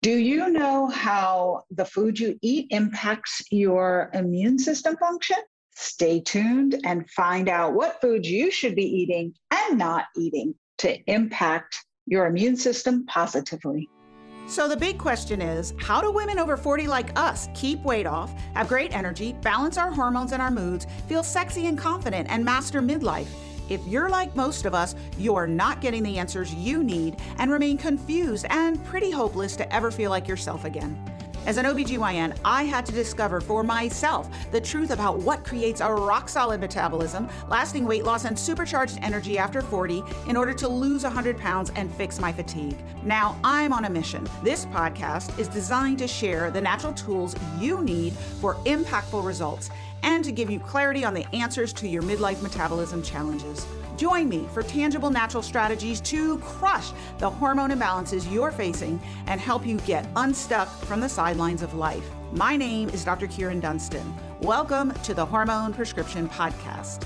Do you know how the food you eat impacts your immune system function? Stay tuned and find out what foods you should be eating and not eating to impact your immune system positively. So, the big question is how do women over 40 like us keep weight off, have great energy, balance our hormones and our moods, feel sexy and confident, and master midlife? If you're like most of us, you're not getting the answers you need and remain confused and pretty hopeless to ever feel like yourself again. As an OBGYN, I had to discover for myself the truth about what creates a rock solid metabolism, lasting weight loss, and supercharged energy after 40 in order to lose 100 pounds and fix my fatigue. Now I'm on a mission. This podcast is designed to share the natural tools you need for impactful results and to give you clarity on the answers to your midlife metabolism challenges. Join me for tangible natural strategies to crush the hormone imbalances you're facing and help you get unstuck from the sidelines of life. My name is Dr. Kyrin Dunston. Welcome to the Hormone Prescription Podcast.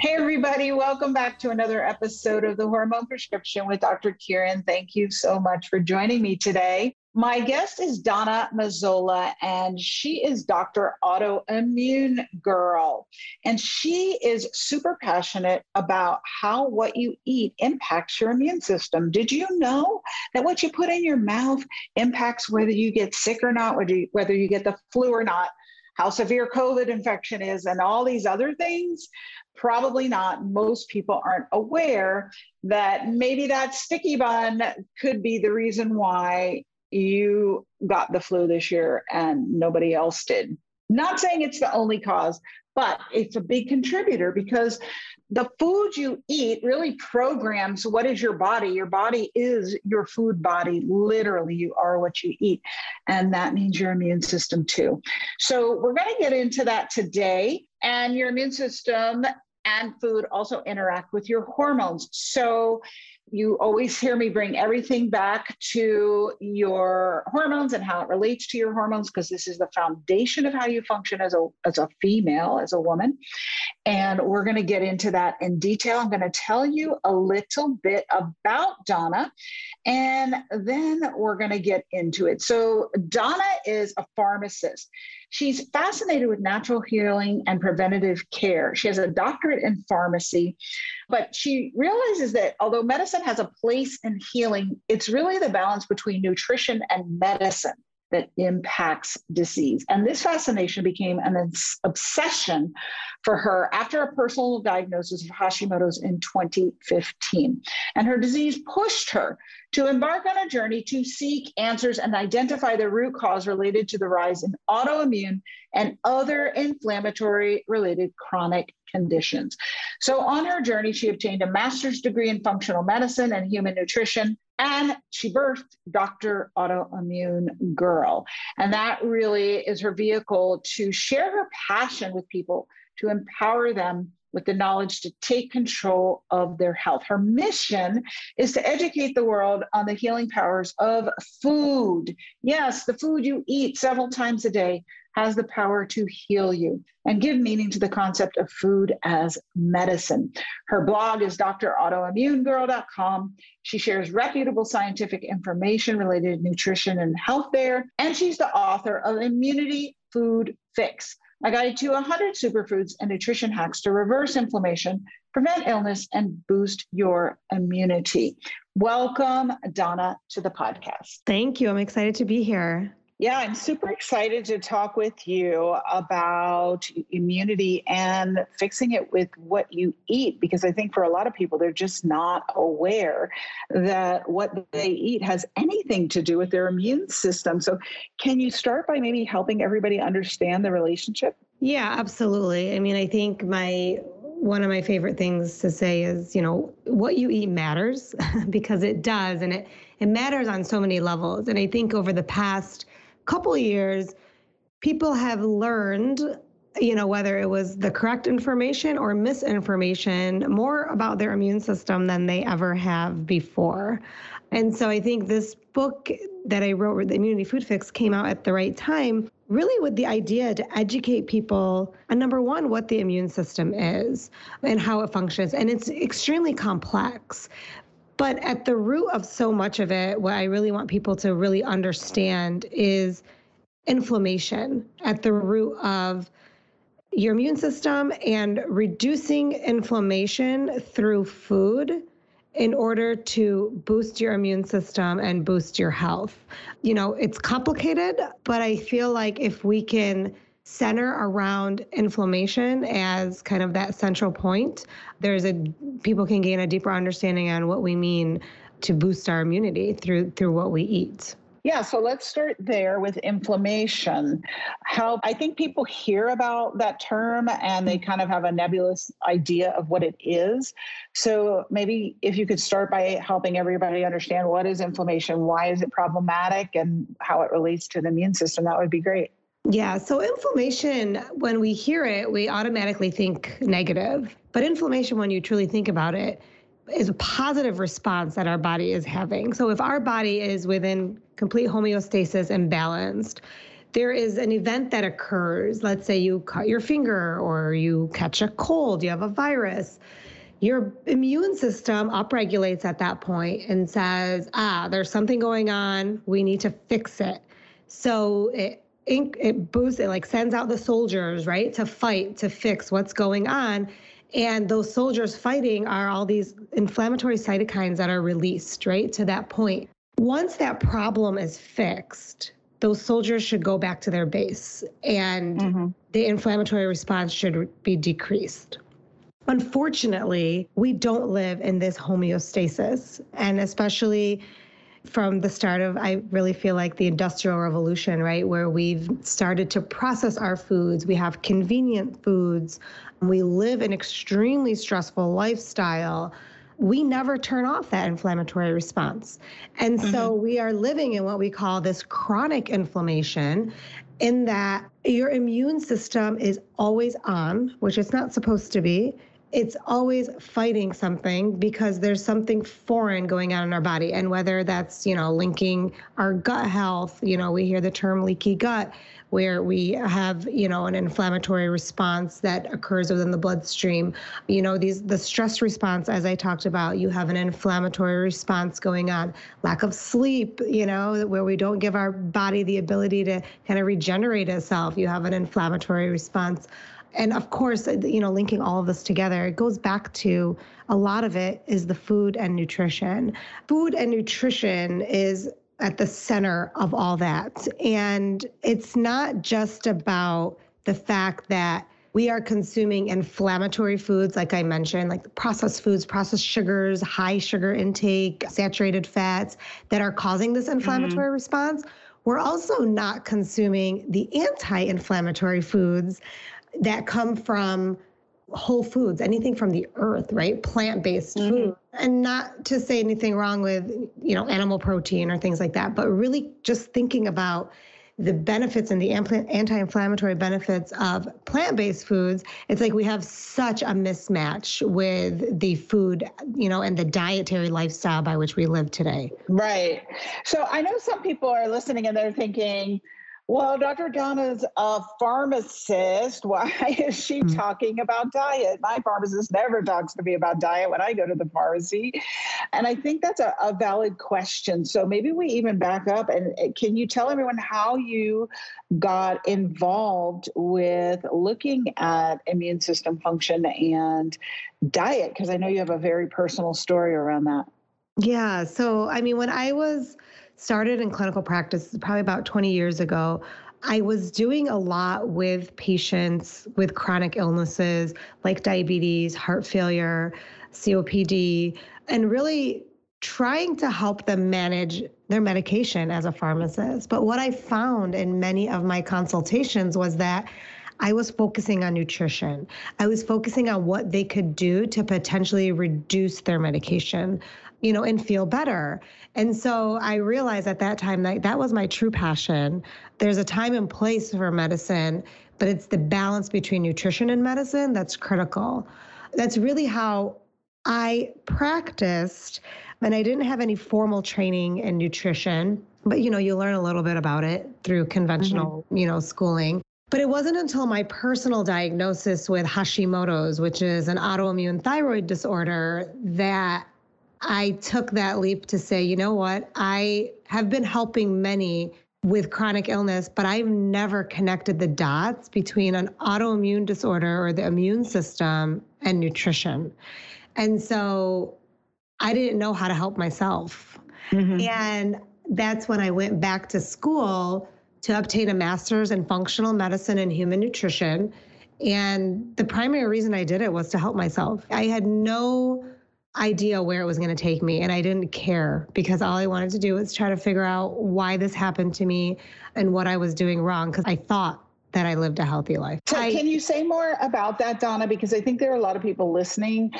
Hey, everybody, welcome back to another episode of the Hormone Prescription with Dr. Kieran. Thank you so much for joining me today. My guest is Donna Mazzola, and she is Dr. Autoimmune Girl. And she is super passionate about how what you eat impacts your immune system. Did you know that what you put in your mouth impacts whether you get sick or not, whether you, whether you get the flu or not? How severe COVID infection is, and all these other things? Probably not. Most people aren't aware that maybe that sticky bun could be the reason why you got the flu this year and nobody else did. Not saying it's the only cause, but it's a big contributor because the food you eat really programs what is your body. Your body is your food body. Literally, you are what you eat. And that means your immune system too. So, we're going to get into that today. And your immune system and food also interact with your hormones. So, you always hear me bring everything back to your hormones and how it relates to your hormones because this is the foundation of how you function as a as a female as a woman. And we're going to get into that in detail. I'm going to tell you a little bit about donna and then we're going to get into it. So donna is a pharmacist She's fascinated with natural healing and preventative care. She has a doctorate in pharmacy, but she realizes that although medicine has a place in healing, it's really the balance between nutrition and medicine that impacts disease. And this fascination became an obsession for her after a personal diagnosis of Hashimoto's in 2015. And her disease pushed her to embark on a journey to seek answers and identify the root cause related to the rise in autoimmune and other inflammatory related chronic conditions. So, on her journey, she obtained a master's degree in functional medicine and human nutrition and she birthed Dr. Autoimmune Girl. And that really is her vehicle to share her passion with people, to empower them with the knowledge to take control of their health. Her mission is to educate the world on the healing powers of food. Yes, the food you eat several times a day has the power to heal you and give meaning to the concept of food as medicine. Her blog is drautoimmunegirl.com. She shares reputable scientific information related to nutrition and health there. And she's the author of Immunity Food Fix, a guide to 100 superfoods and nutrition hacks to reverse inflammation, prevent illness, and boost your immunity. Welcome, Donna, to the podcast. Thank you. I'm excited to be here. Yeah, I'm super excited to talk with you about immunity and fixing it with what you eat because I think for a lot of people, they're just not aware that what they eat has anything to do with their immune system. So, can you start by maybe helping everybody understand the relationship? Yeah, absolutely. I mean, I think my one of my favorite things to say is, you know, what you eat matters because it does and it it matters on so many levels. And I think over the past couple years, people have learned you know whether it was the correct information or misinformation more about their immune system than they ever have before. And so i think this book that i wrote the immunity food fix came out at the right time really with the idea to educate people on number one what the immune system is and how it functions. And it's extremely complex But at the root of so much of it, what I really want people to really understand is inflammation at the root of your immune system and reducing inflammation through food in order to boost your immune system and boost your health. You know, it's complicated, but I feel like if we can center around inflammation as kind of that central point, there's a people can gain a deeper understanding on what we mean to boost our immunity through through what we eat. Yeah, so let's start there with inflammation. How I think people hear about that term and they kind of have a nebulous idea of what it is. So maybe if you could start by helping everybody understand what is inflammation, why is it problematic, and how it relates to the immune system, that would be great. Yeah, so inflammation, when we hear it, we automatically think negative. But inflammation, when you truly think about it, is a positive response that our body is having. So if our body is within complete homeostasis and balanced, there is an event that occurs. Let's say you cut your finger or you catch a cold, you have a virus. Your immune system upregulates at that point and says, ah, there's something going on. We need to fix it. So it it boosts it like sends out the soldiers right to fight to fix what's going on. And those soldiers fighting are all these inflammatory cytokines that are released right to that point. Once that problem is fixed those soldiers should go back to their base and mm-hmm. the inflammatory response should be decreased. Unfortunately we don't live in this homeostasis and especially from the start of, I really feel like the Industrial Revolution, right? Where we've started to process our foods, we have convenient foods, we live an extremely stressful lifestyle. We never turn off that inflammatory response. And mm-hmm. so we are living in what we call this chronic inflammation, in that your immune system is always on, which it's not supposed to be it's always fighting something because there's something foreign going on in our body. And whether that's, you know, linking our gut health, you know, we hear the term leaky gut, where we have, you know, an inflammatory response that occurs within the bloodstream. You know, these the stress response, as I talked about, you have an inflammatory response going on. Lack of sleep, you know, where we don't give our body the ability to kind of regenerate itself. You have an inflammatory response and of course, you know, linking all of this together, it goes back to a lot of it is the food and nutrition. Food and nutrition is at the center of all that. And it's not just about the fact that we are consuming inflammatory foods, like I mentioned, like processed foods, processed sugars, high sugar intake, saturated fats that are causing this inflammatory mm-hmm. response. We're also not consuming the anti inflammatory foods that come from whole foods, anything from the earth, right? Plant-based mm-hmm. food. And not to say anything wrong with, you know, animal protein or things like that, but really just thinking about the benefits and the anti-inflammatory benefits of plant-based foods it's like we have such a mismatch with the food you know and the dietary lifestyle by which we live today right so i know some people are listening and they're thinking well, Dr. Donna's a pharmacist. Why is she mm-hmm. talking about diet? My pharmacist never talks to me about diet when I go to the pharmacy. And I think that's a, a valid question. So maybe we even back up and eh, can you tell everyone how you got involved with looking at immune system function and diet? Because I know you have a very personal story around that. Yeah. So, I mean, when I was started in clinical practice probably about 20 years ago. I was doing a lot with patients with chronic illnesses like diabetes, heart failure, COPD, and really trying to help them manage their medication as a pharmacist. But what I found in many of my consultations was that I was focusing on nutrition. I was focusing on what they could do to potentially reduce their medication, you know, and feel better. And so I realized at that time that that was my true passion. There's a time and place for medicine, but it's the balance between nutrition and medicine that's critical. That's really how I practiced. And I didn't have any formal training in nutrition, but you know, you learn a little bit about it through conventional, mm-hmm. you know, schooling. But it wasn't until my personal diagnosis with Hashimoto's, which is an autoimmune thyroid disorder, that I took that leap to say, you know what? I have been helping many with chronic illness, but I've never connected the dots between an autoimmune disorder or the immune system and nutrition. And so I didn't know how to help myself. Mm-hmm. And that's when I went back to school to obtain a master's in functional medicine and human nutrition. And the primary reason I did it was to help myself. I had no idea where it was going to take me and I didn't care because all I wanted to do was try to figure out why this happened to me and what I was doing wrong because I thought that I lived a healthy life. So I, can you say more about that, Donna? Because I think there are a lot of people listening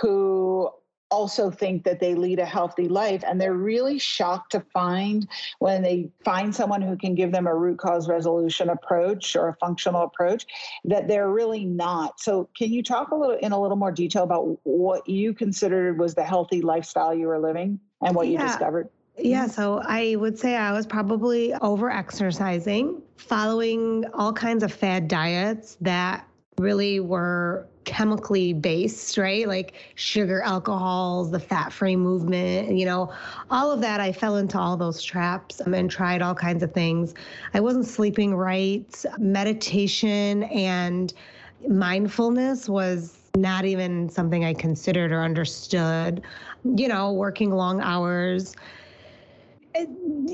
who also think that they lead a healthy life and they're really shocked to find when they find someone who can give them a root cause resolution approach or a functional approach that they're really not so can you talk a little in a little more detail about what you considered was the healthy lifestyle you were living and what yeah. you discovered yeah, so I would say I was probably over exercising, following all kinds of fad diets that really were chemically based, right? Like sugar, alcohols, the fat free movement, you know, all of that. I fell into all those traps and tried all kinds of things. I wasn't sleeping right. Meditation and mindfulness was not even something I considered or understood. You know, working long hours.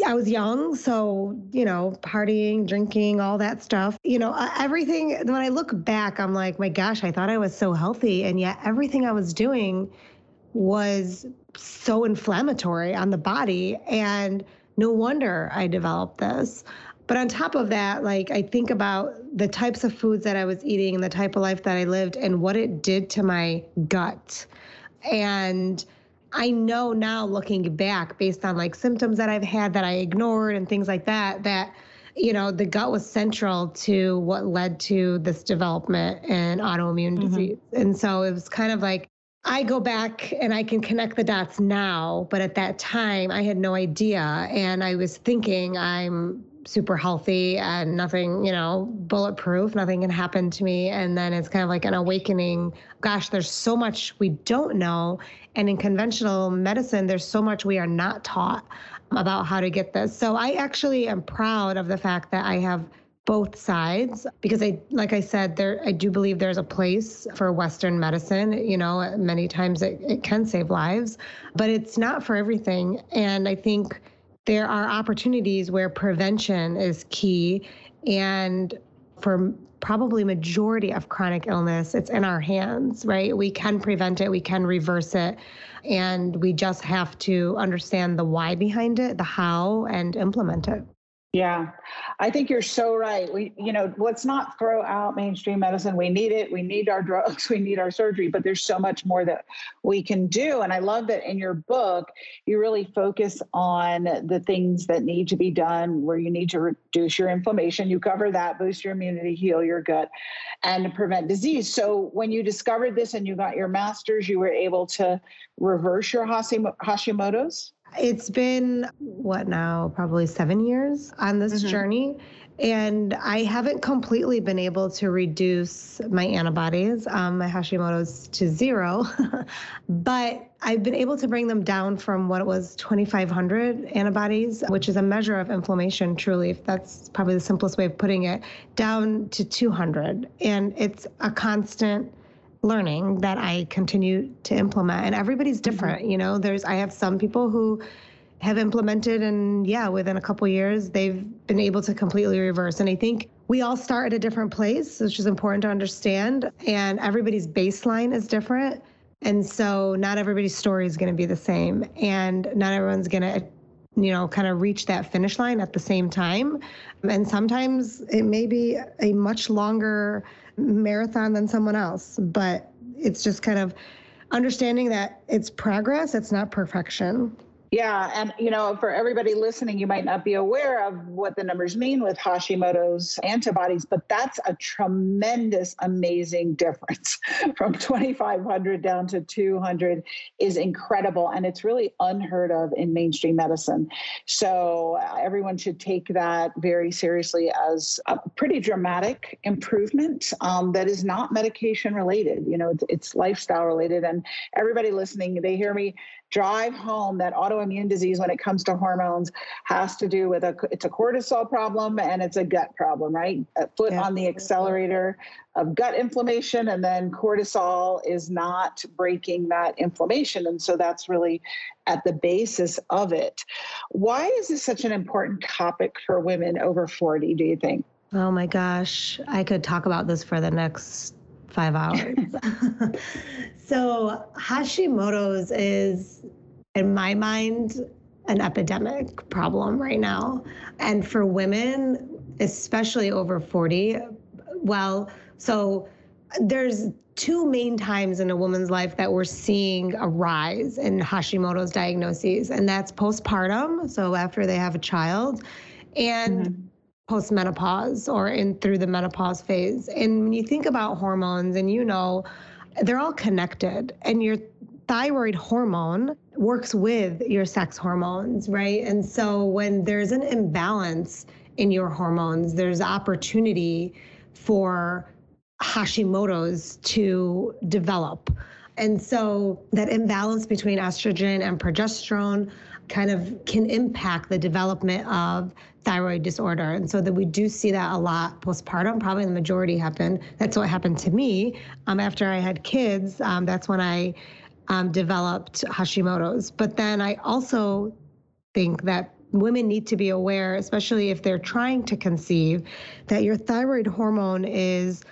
I was young, so, you know, partying, drinking, all that stuff. You know, uh, everything, when I look back, I'm like, my gosh, I thought I was so healthy. And yet everything I was doing was so inflammatory on the body. And no wonder I developed this. But on top of that, like I think about the types of foods that I was eating and the type of life that I lived and what it did to my gut. And I know now looking back based on like symptoms that I've had that I ignored and things like that, that, you know, the gut was central to what led to this development in autoimmune mm-hmm. disease. And so it was kind of like, I go back and I can connect the dots now, but at that time I had no idea. And I was thinking I'm super healthy and nothing, you know, bulletproof, nothing can happen to me. And then it's kind of like an awakening. Gosh, there's so much we don't know. And in conventional medicine, there's so much we are not taught about how to get this. So I actually am proud of the fact that I have both sides because I like I said there I do believe there's a place for western medicine you know many times it, it can save lives but it's not for everything and I think there are opportunities where prevention is key. And for probably majority of chronic illness it's in our hands right? We can prevent it we can reverse it. And we just have to understand the why behind it the how and implement it yeah, I think you're so right. We, you know, let's not throw out mainstream medicine. We need it. We need our drugs. We need our surgery, but there's so much more that we can do. And I love that in your book, you really focus on the things that need to be done where you need to reduce your inflammation. You cover that, boost your immunity, heal your gut, and prevent disease. So when you discovered this and you got your master's, you were able to reverse your Hashimoto's? It's been what now, probably seven years on this mm-hmm. journey. And I haven't completely been able to reduce my antibodies, um, my Hashimoto's to zero, but I've been able to bring them down from what it was 2,500 antibodies, which is a measure of inflammation, truly, if that's probably the simplest way of putting it, down to 200. And it's a constant learning that I continue to implement. And everybody's mm-hmm. different. You know, there's, I have some people who have implemented and yeah, within a couple years, they've been able to completely reverse. And I think we all start at a different place, which is important to understand. And everybody's baseline is different. And so not everybody's story is going to be the same. And not everyone's going to you know, kind of reach that finish line at the same time. And sometimes it may be a much longer marathon than someone else, but it's just kind of understanding that it's progress, it's not perfection. Yeah. And, you know, for everybody listening, you might not be aware of what the numbers mean with Hashimoto's antibodies, but that's a tremendous, amazing difference from 2,500 down to 200 is incredible. And it's really unheard of in mainstream medicine. So everyone should take that very seriously as a pretty dramatic improvement um, that is not medication related. You know, it's, it's lifestyle related. And everybody listening, they hear me drive home that autoimmune disease when it comes to hormones has to do with a it's a cortisol problem and it's a gut problem right a foot yeah. on the accelerator of gut inflammation and then cortisol is not braking that inflammation and so that's really at the basis of it why is this such an important topic for women over 40 do you think oh my gosh i could talk about this for the next five hours. so Hashimoto's is, in my mind, an epidemic problem right now. And for women, especially over 40, well, so there's two main times in a woman's life that we're seeing a rise in Hashimoto's diagnoses, and that's postpartum, so after they have a child, and mm-hmm postmenopause or in through the menopause phase. And when you think about hormones and you know they're all connected and your thyroid hormone works with your sex hormones, right? And so when there's an imbalance in your hormones, there's opportunity for Hashimoto's to develop. And so that imbalance between estrogen and progesterone kind of can impact the development of thyroid disorder. And so that we do see that a lot postpartum, probably the majority happen. That's what happened to me. Um, after I had kids, um, that's when I um, developed Hashimoto's. But then I also think that women need to be aware, especially if they're trying to conceive, that your thyroid hormone is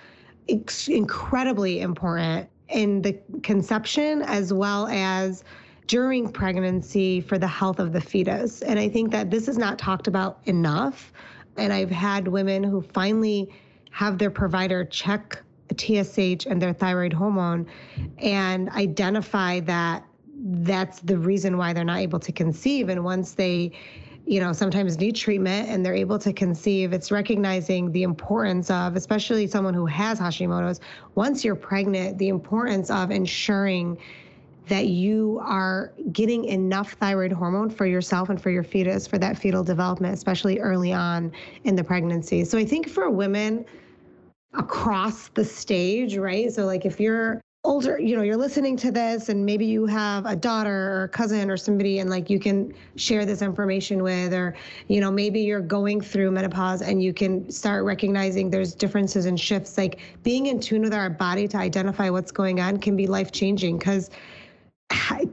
incredibly important in the conception as well as during pregnancy for the health of the fetus. And I think that this is not talked about enough. And I've had women who finally have their provider check TSH and their thyroid hormone and identify that that's the reason why they're not able to conceive. And once they you know, sometimes need treatment and they're able to conceive. It's recognizing the importance of, especially someone who has Hashimoto's, once you're pregnant, the importance of ensuring that you are getting enough thyroid hormone for yourself and for your fetus for that fetal development, especially early on in the pregnancy. So I think for women across the stage, right? So, like if you're older, you know, you're listening to this and maybe you have a daughter or a cousin or somebody and like you can share this information with, or, you know, maybe you're going through menopause and you can start recognizing there's differences and shifts. Like being in tune with our body to identify what's going on can be life changing because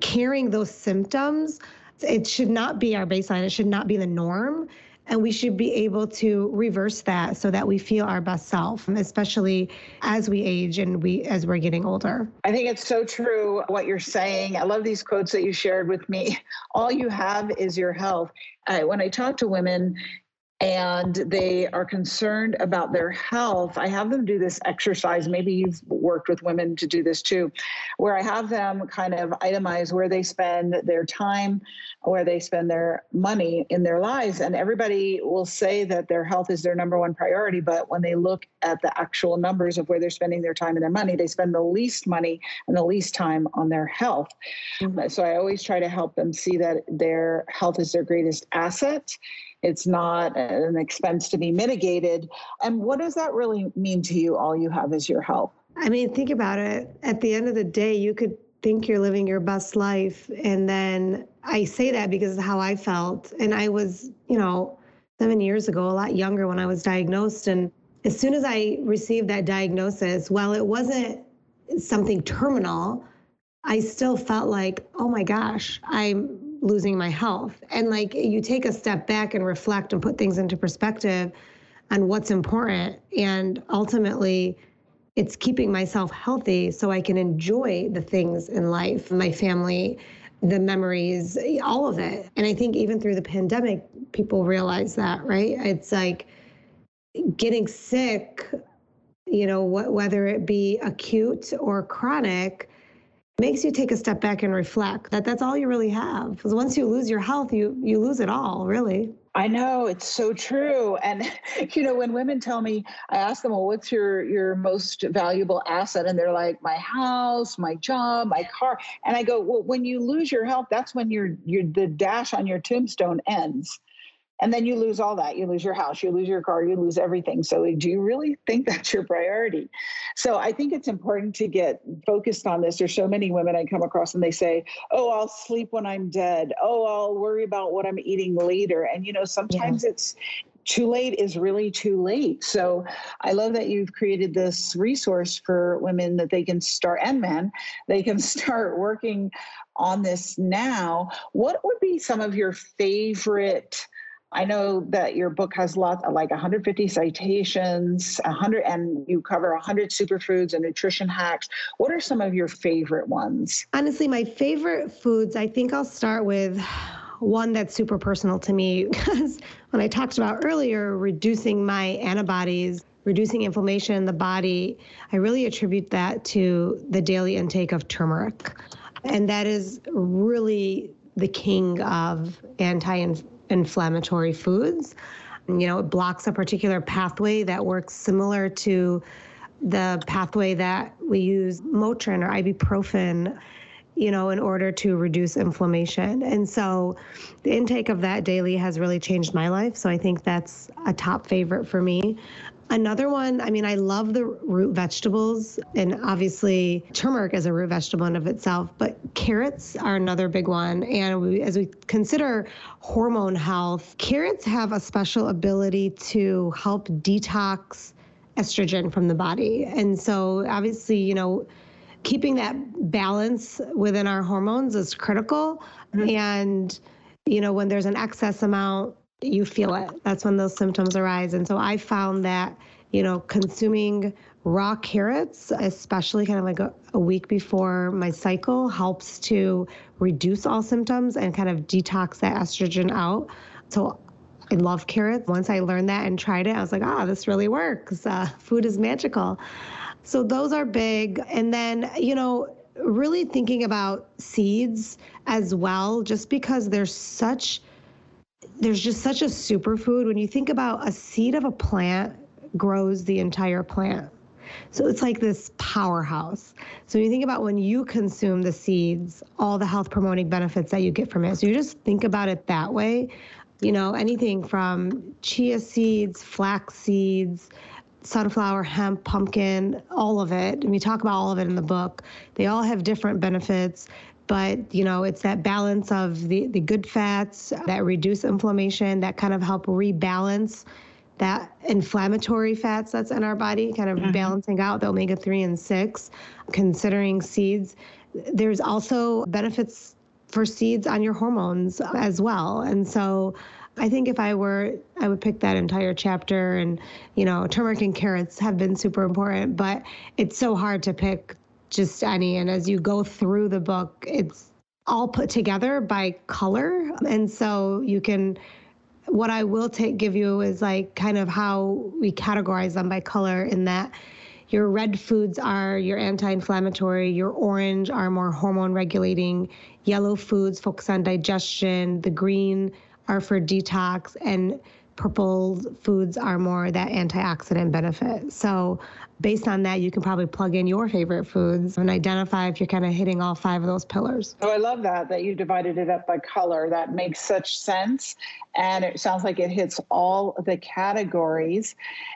carrying those symptoms, it should not be our baseline. It should not be the norm. And we should be able to reverse that so that we feel our best self, especially as we age and we as we're getting older. I think it's so true what you're saying. I love these quotes that you shared with me. All you have is your health. Uh, when I talk to women, and they are concerned about their health, I have them do this exercise. Maybe you've worked with women to do this too, where I have them kind of itemize where they spend their time, where they spend their money in their lives. And everybody will say that their health is their number one priority. But when they look at the actual numbers of where they're spending their time and their money, they spend the least money and the least time on their health. Mm-hmm. So I always try to help them see that their health is their greatest asset it's not an expense to be mitigated. And what does that really mean to you? All you have is your health. I mean, think about it. At the end of the day, you could think you're living your best life. And then I say that because of how I felt. And I was, you know, seven years ago, a lot younger when I was diagnosed. And as soon as I received that diagnosis, while it wasn't something terminal, I still felt like, oh my gosh, I'm losing my health. And like you take a step back and reflect and put things into perspective on what's important. And ultimately, it's keeping myself healthy so I can enjoy the things in life, my family, the memories, all of it. And I think even through the pandemic, people realize that, right? It's like getting sick, you know, wh- whether it be acute or chronic, makes you take a step back and reflect that that's all you really have. Because once you lose your health, you you lose it all, really. I know it's so true. And you know, when women tell me, I ask them, "Well, what's your your most valuable asset?" And they're like, "My house, my job, my car." And I go, "Well, when you lose your health, that's when your your the dash on your tombstone ends." And then you lose all that you lose your house you lose your car you lose everything so do you really think that's your priority so i think it's important to get focused on this there's so many women i come across and they say oh i'll sleep when i'm dead oh i'll worry about what i'm eating later and you know sometimes yeah. it's too late is really too late. So I love that you've created this resource for women that they can start and men, they can start working on this now. What would be some of your favorite I know that your book has lots uh, like 150 citations, 100 and you cover 100 superfoods and nutrition hacks. What are some of your favorite ones? Honestly, my favorite foods, I think I'll start with one that's super personal to me because when I talked about earlier reducing my antibodies, reducing inflammation in the body, I really attribute that to the daily intake of turmeric. And that is really the king of anti inflammatory foods. You know, it blocks a particular pathway that works similar to the pathway that we use Motrin or ibuprofen, you know, in order to reduce inflammation. And so the intake of that daily has really changed my life. So I think that's a top favorite for me. Another one, I mean, I love the root vegetables, and obviously turmeric is a root vegetable in of itself, but carrots are another big one. And we, as we consider hormone health, carrots have a special ability to help detox estrogen from the body. And so, obviously, you know, keeping that balance within our hormones is critical. Mm-hmm. And, you know, when there's an excess amount, you feel it. That's when those symptoms arise. And so I found that, you know, consuming raw carrots, especially kind of like a, a, week before my cycle, helps to reduce all symptoms and kind of detox that estrogen out. So I love carrots. Once I learned that and tried it, I was like, ah, this really works. Uh, food is magical. So those are big. And then, you know, really thinking about seeds as well, just because there's such there's just such a superfood. When you think about a seed of a plant grows the entire plant. So it's like this powerhouse. So you think about when you consume the seeds, all the health promoting benefits that you get from it. So you just think about it that way. You know, anything from chia seeds, flax seeds, sunflower, hemp, pumpkin, all of it. And we talk about all of it in the book. They all have different benefits but you know it's that balance of the, the good fats that reduce inflammation that kind of help rebalance that inflammatory fats that's in our body kind of mm-hmm. balancing out the omega-3 and 6 considering seeds there's also benefits for seeds on your hormones as well and so I think if I were, I would pick that entire chapter. And, you know, turmeric and carrots have been super important, but it's so hard to pick just any. And as you go through the book, it's all put together by color. And so you can, what I will take, give you is like kind of how we categorize them by color in that your red foods are your anti-inflammatory your orange are more hormone regulating yellow foods focus on digestion the green are for detox and purple foods are more that antioxidant benefit. So, based on that, you can probably plug in your favorite foods and identify if you're kind of hitting all five of those pillars. Oh, I love that, that you divided it up by color. That makes such sense. And it sounds like it hits all the categories.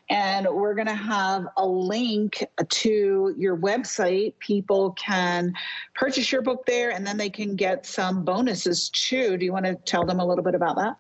And we're going to have a link to your website. People can purchase your book there and then they can get some bonuses too. Do you want to tell them a little bit about that?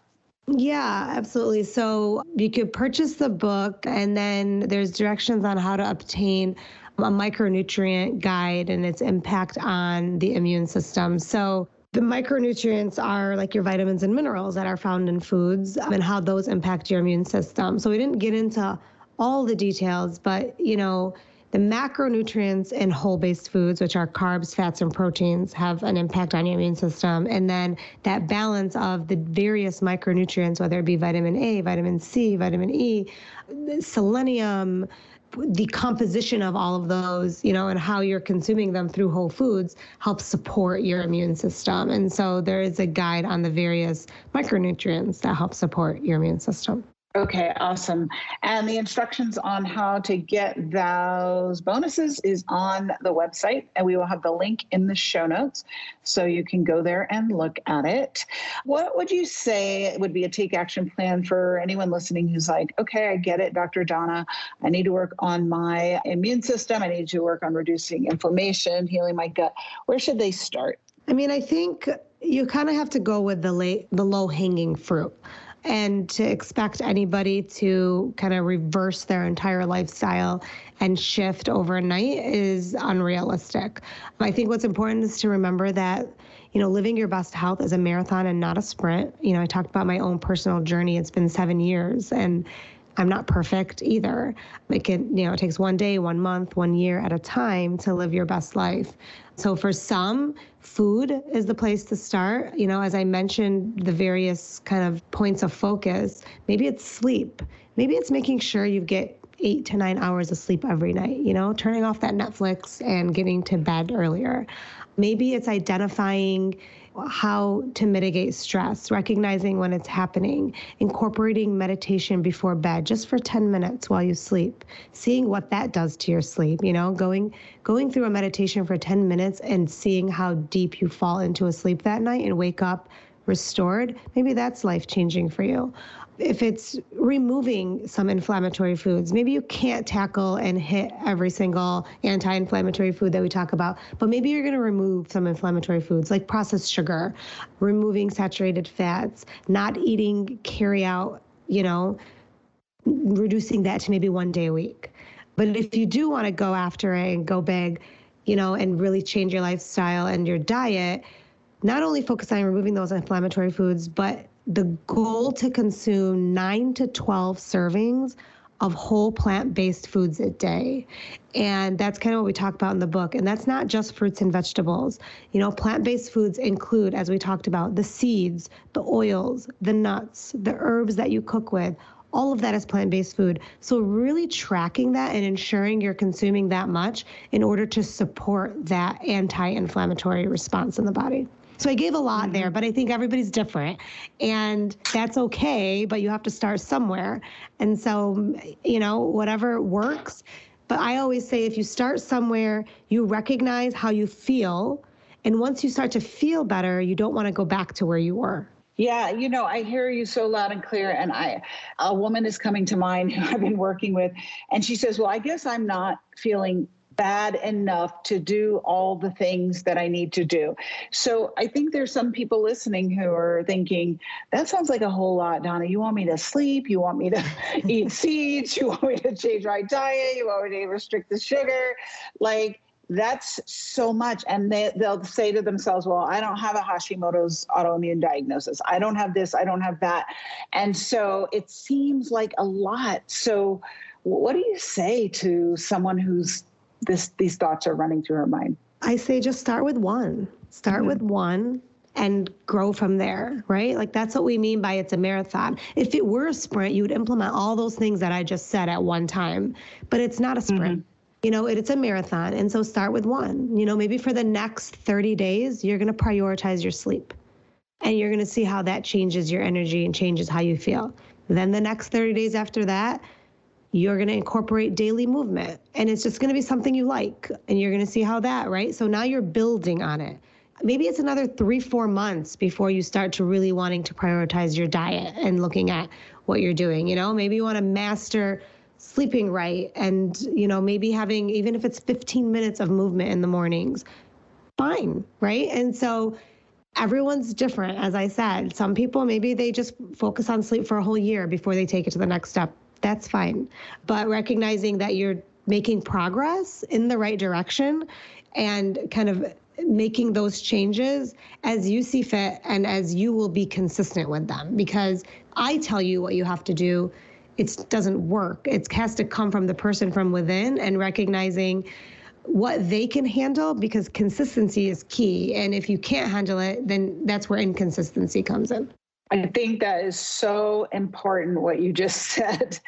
Yeah, absolutely. So you could purchase the book, and then there's directions on how to obtain a micronutrient guide and its impact on the immune system. So the micronutrients are like your vitamins and minerals that are found in foods and how those impact your immune system. So we didn't get into all the details, but you know, the macronutrients in whole based foods, which are carbs, fats, and proteins, have an impact on your immune system. And then that balance of the various micronutrients, whether it be vitamin A, vitamin C, vitamin E, selenium, the composition of all of those, you know, and how you're consuming them through whole foods helps support your immune system. And so there is a guide on the various micronutrients that help support your immune system. Okay, awesome. And the instructions on how to get those bonuses is on the website, and we will have the link in the show notes so you can go there and look at it. What would you say would be a take action plan for anyone listening who's like, okay, I get it, Dr. Donna. I need to work on my immune system, I need to work on reducing inflammation, healing my gut. Where should they start? I mean, I think you kind of have to go with the the low hanging fruit and to expect anybody to kind of reverse their entire lifestyle and shift overnight is unrealistic. I think what's important is to remember that you know, living your best health is a marathon and not a sprint. You know, I talked about my own personal journey. It's been seven years and I'm not perfect either. It can, you know, it takes one day, one month, one year at a time to live your best life. So for some, food is the place to start. You know, as I mentioned, the various kind of points of focus, maybe it's sleep. Maybe it's making sure you get eight to nine hours of sleep every night, you know, turning off that Netflix and getting to bed earlier. Maybe it's identifying how to mitigate stress, recognizing when it's happening, incorporating meditation before bed just for 10 minutes while you sleep, seeing what that does to your sleep, you know, going going through a meditation for 10 minutes and seeing how deep you fall into a sleep that night and wake up restored, maybe that's life changing for you if it's removing some inflammatory foods, maybe you can't tackle and hit every single anti inflammatory food that we talk about, but maybe you're going to remove some inflammatory foods like processed sugar, removing saturated fats, not eating carry out, you know, reducing that to maybe one day a week. But if you do want to go after it and go big, you know, and really change your lifestyle and your diet, not only focus on removing those inflammatory foods, but the goal to consume nine to 12 servings of whole plant based foods a day. And that's kind of what we talk about in the book. And that's not just fruits and vegetables. You know, plant based foods include, as we talked about, the seeds, the oils, the nuts, the herbs that you cook with. All of that is plant based food. So, really tracking that and ensuring you're consuming that much in order to support that anti inflammatory response in the body. So I gave a lot mm-hmm. there, but I think everybody's different and that's okay, but you have to start somewhere. And so, you know, whatever works. But I always say if you start somewhere, you recognize how you feel. And once you start to feel better, you don't want to go back to where you were. Yeah, you know, I hear you so loud and clear. And I, a woman is coming to mind who I've been working with, and she says, Well, I guess I'm not feeling bad enough to do all the things that I need to do. So I think there's some people listening who are thinking, that sounds like a whole lot, Donna. You want me to sleep? You want me to eat seeds? You want me to change my diet? You want me to restrict the sugar? Like, that's so much and they, they'll say to themselves well i don't have a hashimoto's autoimmune diagnosis i don't have this i don't have that and so it seems like a lot so what do you say to someone who's this these thoughts are running through her mind? I say just start with one. Start mm-hmm. with one and grow from there, right? Like that's what we mean by it's a marathon. If it were a sprint, you would implement all those things that I just said at one time, but it's not a sprint. Mm-hmm. You know, it, it's a marathon. And so start with one. You know, maybe for the next 30 days, you're going to prioritize your sleep. And you're going to see how that changes your energy and changes how you feel. Then the next 30 days after that, you're going to incorporate daily movement and it's just going to be something you like and you're going to see how that right? So now you're building on it. Maybe it's another three four months before you start to really wanting to prioritize your diet and looking at what you're doing you know? Maybe you want to master sleeping right and you know maybe having even if it's 15 minutes of movement in the mornings fine right? And so everyone's different as i said. Some people maybe they just focus on sleep for a whole year before they take it to the next step that's fine. But recognizing that you're making progress in the right direction and kind of making those changes as you see fit and as you will be consistent with them. Because I tell you what you have to do. It doesn't work. It has to come from the person from within and recognizing what they can handle because consistency is key. And if you can't handle it then that's where inconsistency comes in I think that is so important what you just said.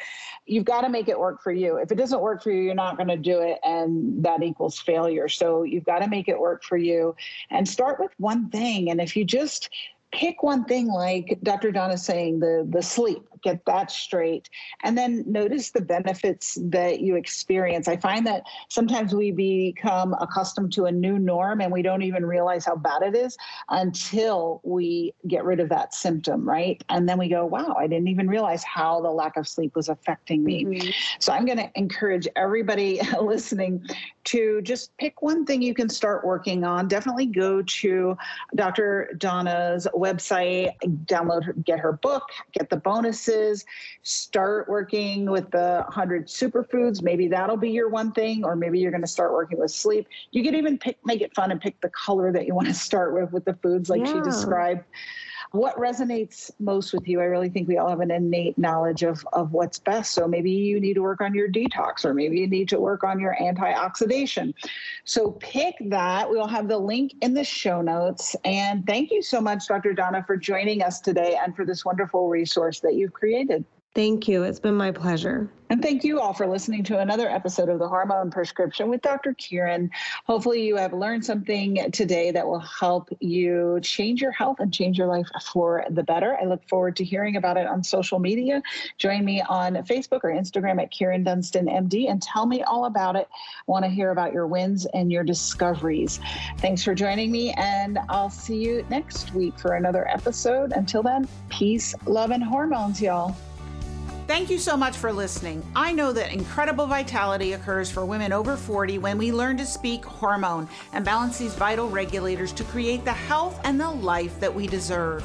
You've got to make it work for you. If it doesn't work for you, you're not going to do it, and that equals failure. So you've got to make it work for you and start with one thing. And if you just pick one thing like Dr. Don is saying, the the sleep, get that straight, and then notice the benefits that you experience. I find that sometimes we become accustomed to a new norm and we don't even realize how bad it is until we get rid of that symptom, right? And then we go, wow, I didn't even realize how the lack of sleep was affecting me. Mm-hmm. So I'm going to encourage everybody listening to just pick one thing you can start working on. Definitely go to Dr. Donna's website, download her, get her book, get the bonuses, start working with the 100 superfoods. Maybe that'll be your one thing, or maybe you're going to start working with sleep. You could even pick, make it fun and pick the color that you want to start with with the foods like yeah. she described what resonates most with you? I really think we all have an innate knowledge of, of what's best. So maybe you need to work on your detox, or maybe you need to work on your antioxidation. So pick that. We'll have the link in the show notes. And thank you so much, Dr. Donna, for joining us today and for this wonderful resource that you've created. Thank you. It's been my pleasure. And thank you all for listening to another episode of the Hormone Prescription with Dr. Kyrin. Hopefully, you have learned something today that will help you change your health and change your life for the better. I look forward to hearing about it on social media. Join me on Facebook or Instagram at Kyrin Dunston MD and tell me all about it. I want to hear about your wins and your discoveries. Thanks for joining me, and I'll see you next week for another episode. Until then, peace, love, and hormones, y'all. Thank you so much for listening. I know that incredible vitality occurs for women over 40 when we learn to speak hormone and balance these vital regulators to create the health and the life that we deserve.